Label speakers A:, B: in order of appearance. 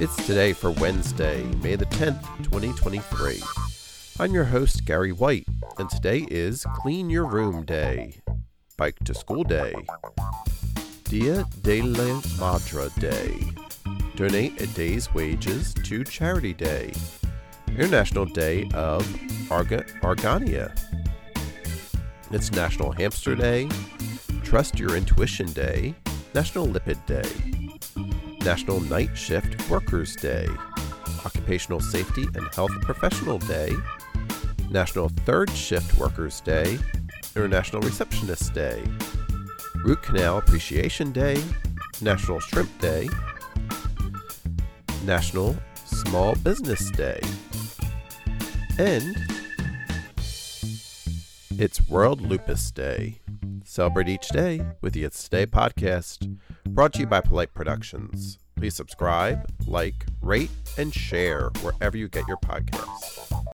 A: It's today for Wednesday, May the 10th, 2023. I'm your host, Gary White, and today is Clean Your Room Day, Bike to School Day, Dia de la Madre Day, Donate a day's wages to Charity Day, International Day of Arga- Argania. It's National Hamster Day, Trust Your Intuition Day, National Lipid Day, National Night Shift Workers Day, Occupational Safety and Health Professional Day, National Third Shift Workers Day, International Receptionist Day, Root Canal Appreciation Day, National Shrimp Day, National Small Business Day, and it's World Lupus Day. Celebrate each day with the It's Today podcast, brought to you by Polite Productions. Please subscribe, like, rate, and share wherever you get your podcasts.